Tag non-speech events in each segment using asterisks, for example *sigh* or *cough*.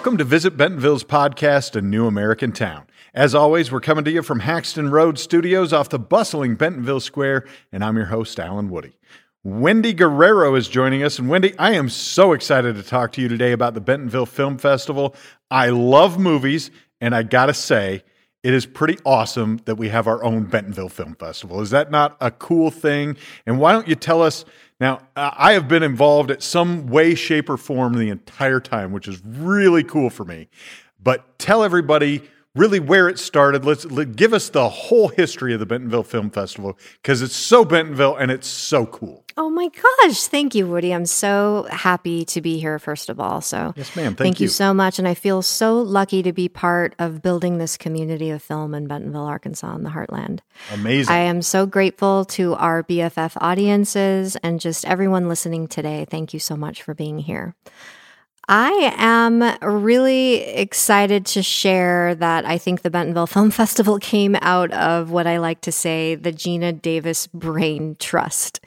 Welcome to Visit Bentonville's podcast, A New American Town. As always, we're coming to you from Haxton Road Studios off the bustling Bentonville Square, and I'm your host, Allen Woody. Wendy Guerrero is joining us. And Wendy, I am so excited to talk to you today about the Bentonville Film Festival. I love movies, and I gotta say, it is pretty awesome that we have our own Bentonville Film Festival. Is that not a cool thing? And why don't you tell us now, I have been involved at some way, shape, or form the entire time, which is really cool for me. But tell everybody really where it started. Let's let, give us the whole history of the Bentonville Film Festival because it's so Bentonville and it's so cool. Oh my gosh. Thank you, Woody. I'm so happy to be here, first of all. So, yes, ma'am. Thank, thank you. you so much. And I feel so lucky to be part of building this community of film in Bentonville, Arkansas, in the heartland. Amazing. I am so grateful to our BFF audiences and just everyone listening today. Thank you so much for being here. I am really excited to share that I think the Bentonville Film *laughs* Festival came out of what I like to say the Geena Davis Brain Trust.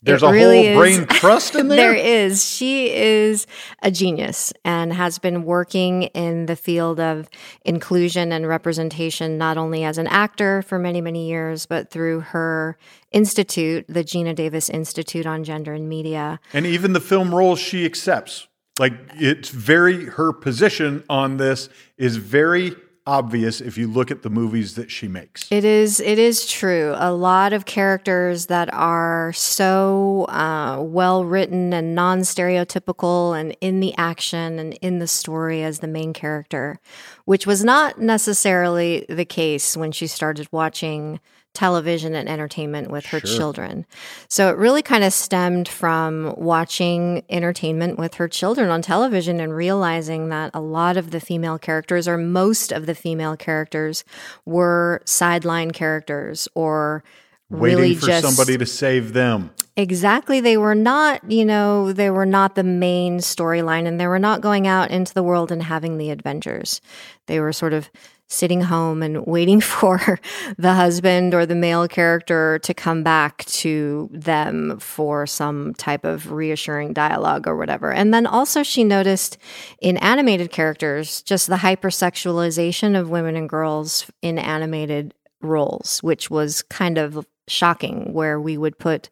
There's it a really whole brain trust in *laughs* there? there is. She is a genius and has been working in the field of inclusion and representation, not only as an actor for many, many years, but through her institute, the Geena Davis Institute on Gender and Media. And even the film roles she accepts. Like it's very her position on this is very obvious if you look at the movies that she makes. It is it is true. A lot of characters that are so uh, well written and non stereotypical and in the action and in the story as the main character, which was not necessarily the case when she started watching television and entertainment with her sure. children. So it really kind of stemmed from watching entertainment with her children on television and realizing that a lot of the female characters, or most of the female characters, were sideline characters or waiting really for just, somebody to save them. Exactly. They were not, you know, they were not the main storyline and they were not going out into the world and having the adventures. They were sort of sitting home and waiting *laughs* for the husband or the male character to come back to them for some type of reassuring dialogue or whatever. And then also, she noticed in animated characters just the hypersexualization of women and girls in animated roles, which was kind of shocking, where we would put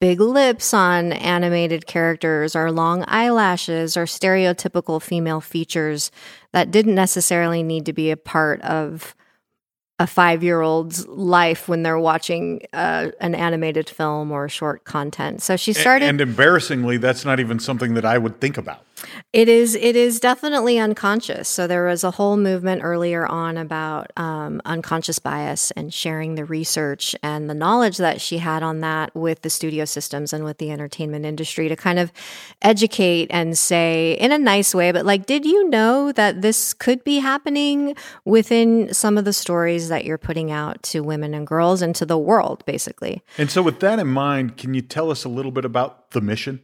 big lips on animated characters or long eyelashes or stereotypical female features that didn't necessarily need to be a part of a five year old's life when they're watching uh, an animated film or short content. So she started. And, and embarrassingly, that's not even something that I would think about. It is. It is definitely unconscious. So there was a whole movement earlier on about um, unconscious bias and sharing the research and the knowledge that she had on that with the studio systems and with the entertainment industry to kind of educate and say in a nice way, but like, did you know that this could be happening within some of the stories that you're putting out to women and girls and to the world, basically? And so, with that in mind, can you tell us a little bit about the mission?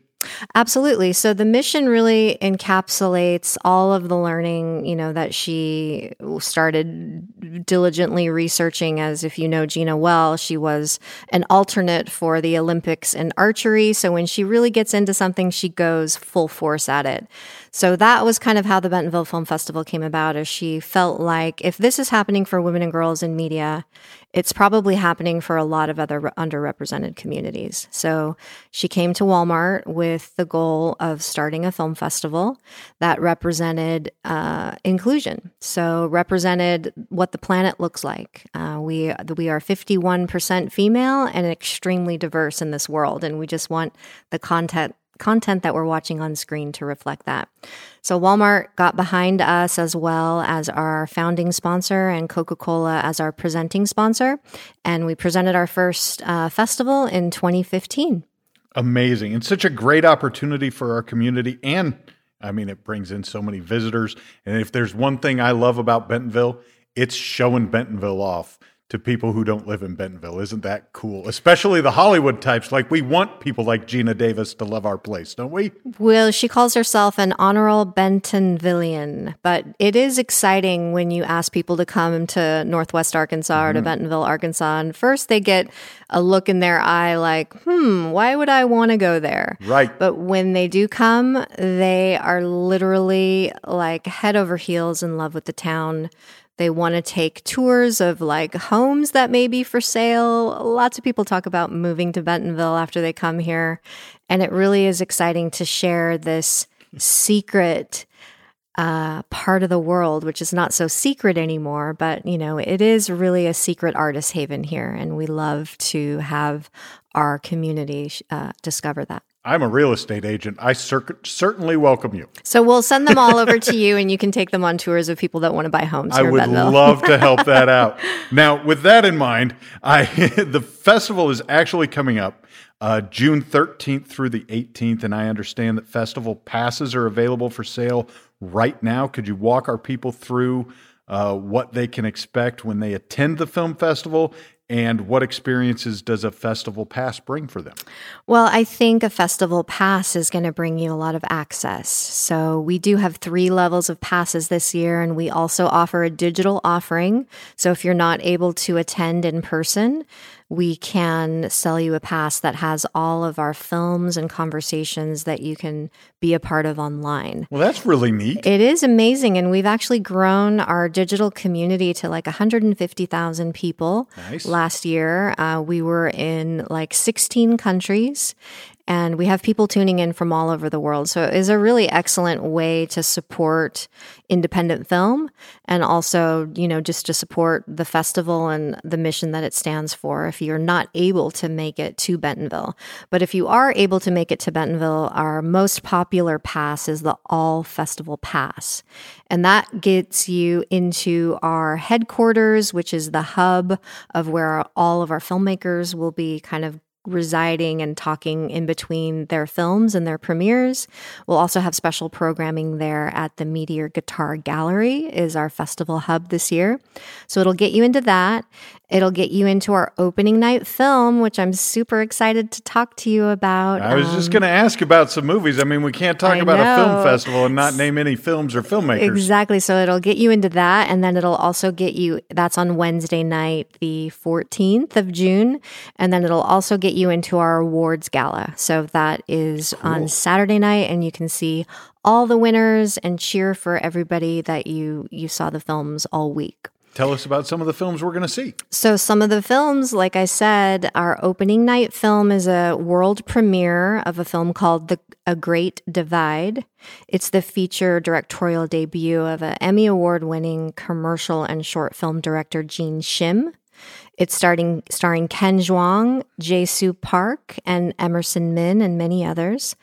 Absolutely. So the mission really encapsulates all of the learning, you know, that she started diligently researching as if you know Geena well, she was an alternate for the Olympics in archery. So when she really gets into something, she goes full force at it. So that was kind of how the Bentonville Film Festival came about as she felt like if this is happening for women and girls in media, it's probably happening for a lot of other underrepresented communities. So she came to Walmart with the goal of starting a film festival that represented uh, inclusion. So represented what the planet looks like. Uh, we we are 51% female and extremely diverse in this world, and we just want the content content that we're watching on screen to reflect that. So Walmart got behind us as well as our founding sponsor and Coca-Cola as our presenting sponsor. And we presented our first uh, festival in 2015. Amazing. And such a great opportunity for our community. And I mean, it brings in so many visitors. And if there's one thing I love about Bentonville, it's showing Bentonville off to people who don't live in Bentonville. Isn't that cool? Especially the Hollywood types. Like we want people like Geena Davis to love our place, don't we? Well, she calls herself an honorable Bentonvillian, but it is exciting when you ask people to come to Northwest Arkansas mm-hmm. or to mm-hmm. Bentonville, Arkansas, and first they get a look in their eye like, hmm, why would I want to go there? Right. But when they do come, they are literally like head over heels in love with the town. They want to take tours of like homes that may be for sale. Lots of people talk about moving to Bentonville after they come here. And it really is exciting to share this secret uh, part of the world, which is not so secret anymore. But, you know, it is really a secret artist haven here. And we love to have our community uh, discover that. I'm a real estate agent. I cer- certainly welcome you. So we'll send them all over to *laughs* you, and you can take them on tours of people that want to buy homes. I would love to help *laughs* that out. Now, with that in mind, I *laughs* the festival is actually coming up uh, June 13th through the 18th, and I understand that festival passes are available for sale right now. Could you walk our people through? Uh, what they can expect when they attend the film festival and what experiences does a festival pass bring for them? Well, I think a festival pass is going to bring you a lot of access. So, we do have three levels of passes this year, and we also offer a digital offering. So, if you're not able to attend in person, we can sell you a pass that has all of our films and conversations that you can be a part of online. Well, that's really neat. It is amazing. And we've actually grown our digital community to like 150,000 people nice. last year. Uh, we were in like 16 countries and we have people tuning in from all over the world. So it is a really excellent way to support independent film and also, you know, just to support the festival and the mission that it stands for if you're not able to make it to Bentonville. But if you are able to make it to Bentonville, our most popular pass is the All Festival Pass. And that gets you into our headquarters, which is the hub of where all of our filmmakers will be kind of residing and talking in between their films and their premieres. We'll also have special programming there at the Meteor Guitar Gallery is our festival hub this year. So it'll get you into that. It'll get you into our opening night film, which I'm super excited to talk to you about. I was um, just going to ask about some movies. I mean, we can't talk I about know. a film festival and not name any films or filmmakers. Exactly. So it'll get you into that. And then it'll also get you, that's on Wednesday night, the 14th of June. And then it'll also get you into our awards gala. So that is cool. on Saturday night. And you can see all the winners and cheer for everybody that you you saw the films all week. Tell us about some of the films we're going to see. So, some of the films, like I said, our opening night film is a world premiere of a film called The A Great Divide. It's the feature directorial debut of an Emmy Award winning commercial and short film director Jean Shim. It's starting starring Ken Jeong, Jae Park, and Emerson Min, and many others.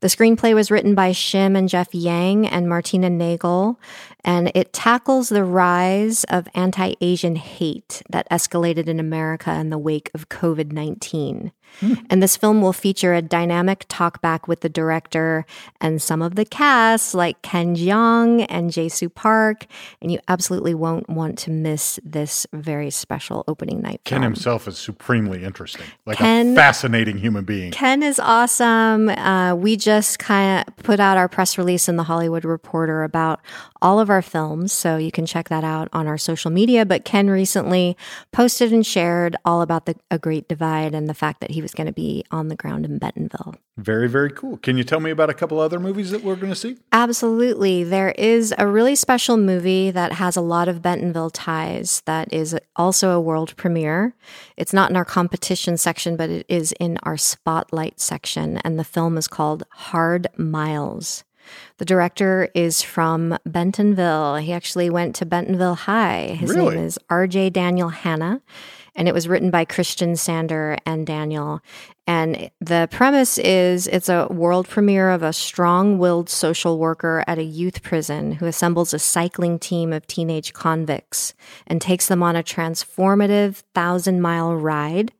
The screenplay was written by Shim and Jeff Yang and Martina Nagel, and it tackles the rise of anti Asian hate that escalated in America in the wake of COVID 19. Hmm. And this film will feature a dynamic talkback with the director and some of the cast, like Ken Jeong and Jae Park. And you absolutely won't want to miss this very special opening night. Ken film. himself is supremely interesting, like Ken, a fascinating human being. Ken is awesome. Uh, we just kind of put out our press release in the Hollywood Reporter about all of our films. So you can check that out on our social media. But Ken recently posted and shared all about the A Great Divide and the fact that he was going to be on the ground in Bentonville. Very, very cool. Can you tell me about a couple other movies that we're going to see? Absolutely. There is a really special movie that has a lot of Bentonville ties that is also a world premiere. It's not in our competition section, but it is in our spotlight section. And the film is called Hard Miles. The director is from Bentonville. He actually went to Bentonville High. His really? name is RJ Daniel Hanna and it was written by Christian Sander and Daniel. And the premise is it's a world premiere of a strong willed social worker at a youth prison who assembles a cycling team of teenage convicts and takes them on a transformative thousand mile ride.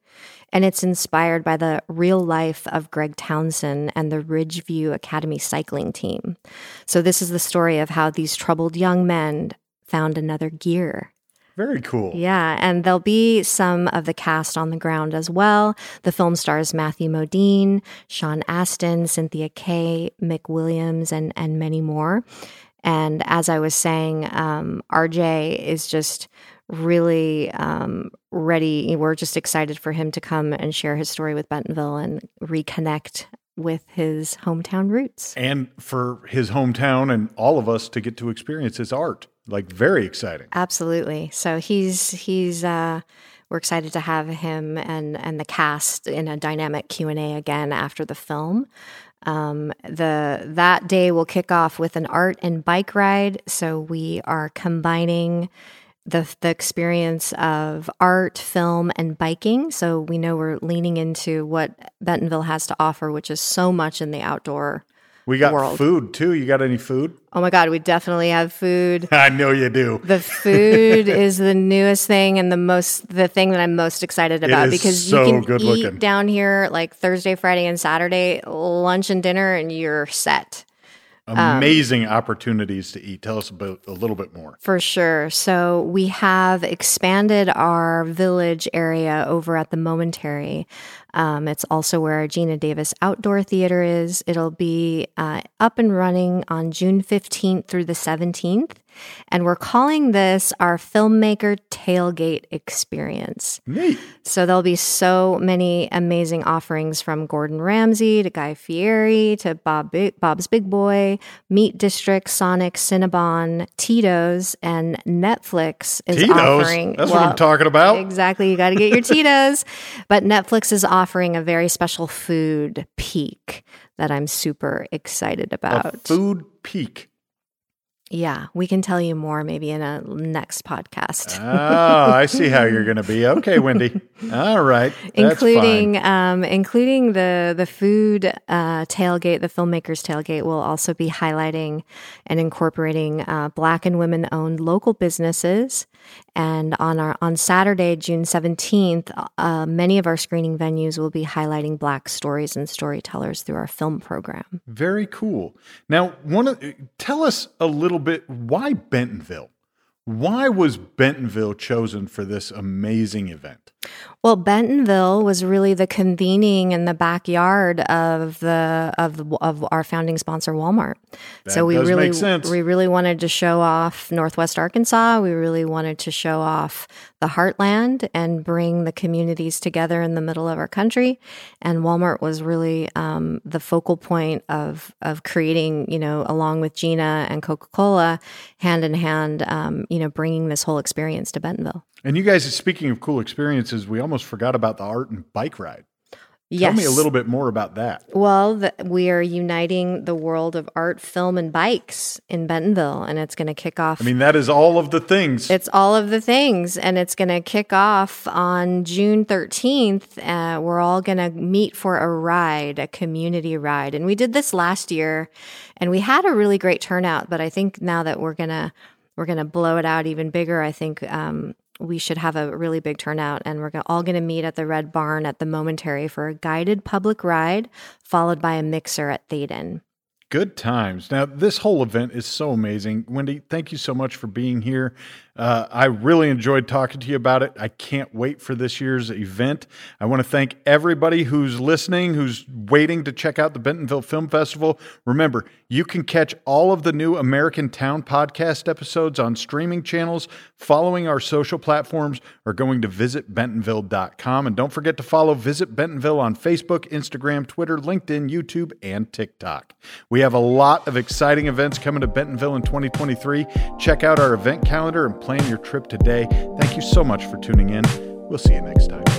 And it's inspired by the real life of Greg Townsend and the Ridgeview Academy cycling team. So, this is the story of how these troubled young men found another gear Very cool. Yeah, and there'll be some of the cast on the ground as well. The film stars Matthew Modine, Sean Astin, Cynthia Kay, Mick Williams, and and many more. And as I was saying, um, RJ is just really um, ready. We're just excited for him to come and share his story with Bentonville and reconnect with his hometown roots. And for his hometown and all of us to get to experience his art. Like very exciting. Absolutely. So he's he's uh we're excited to have him and and the cast in a dynamic Q&A again after the film. Um, the that day will kick off with an art and bike ride. So we are combining the the experience of art, film, and biking. So we know we're leaning into what Bentonville has to offer, which is so much in the outdoor. We got World. food too. You got any food? Oh my God, we definitely have food. *laughs* I know you do. The food *laughs* is the newest thing and the most the thing that I'm most excited about because so you can eat looking. down here like Thursday, Friday, and Saturday, lunch and dinner, and you're set. Amazing opportunities to eat. Tell us about a little bit more. For sure. So we have expanded our village area over at the Momentary. Um, it's also where our Geena Davis Outdoor Theater is. It'll be uh, up and running on June 15th through the 17th. And we're calling this our filmmaker tailgate experience. Neat. So there'll be so many amazing offerings from Gordon Ramsay to Guy Fieri to Bob Bob's Big Boy, Meat District, Sonic, Cinnabon, Tito's, and Netflix is Tito's. offering. That's what I'm talking about. Exactly. You got to get your *laughs* Tito's. But Netflix is offering a very special food peak that I'm super excited A about. food peak. Yeah, we can tell you more maybe in a next podcast. Oh, I see how you're *laughs* going to be. Okay, Wendy. All right. Including um, including the the food uh, tailgate, the filmmakers tailgate will also be highlighting and incorporating uh, Black and women owned local businesses. And on our on Saturday, June seventeenth, uh, many of our screening venues will be highlighting Black stories and storytellers through our film program. Very cool. Now, one tell us a little bit why Bentonville? Why was Bentonville chosen for this amazing event? Well, Bentonville was really the convening in the backyard of the of of our founding sponsor, Walmart. That so we really we really wanted to show off Northwest Arkansas. We really wanted to show off the heartland and bring the communities together in the middle of our country. And Walmart was really um, the focal point of of creating, you know, along with Geena and Coca Cola, hand in hand, um, you know, bringing this whole experience to Bentonville. And you guys, speaking of cool experiences, we almost forgot about the art and bike ride. Yes. Tell me a little bit more about that. Well, the, we are uniting the world of art, film, and bikes in Bentonville, and it's going to kick off. I mean, that is all of the things. it's all of the things, and it's going to kick off on June 13th. Uh, we're all going to meet for a ride, a community ride. And we did this last year, and we had a really great turnout. But I think now that we're going to we're going to blow it out even bigger, I think um, we should have a really big turnout. And we're all going to meet at the Red Barn at the Momentary for a guided public ride, followed by a mixer at Thaden. Good times. Now, this whole event is so amazing. Wendy, thank you so much for being here. Uh, I really enjoyed talking to you about it. I can't wait for this year's event. I want to thank everybody who's listening, who's waiting to check out the Bentonville Film Festival. Remember, you can catch all of the new American Town podcast episodes on streaming channels, following our social platforms, or going to visitbentonville.com. And don't forget to follow Visit Bentonville on Facebook, Instagram, Twitter, LinkedIn, YouTube, and TikTok. We have a lot of exciting events coming to Bentonville in 2023. Check out our event calendar and plan your trip today. Thank you so much for tuning in. We'll see you next time.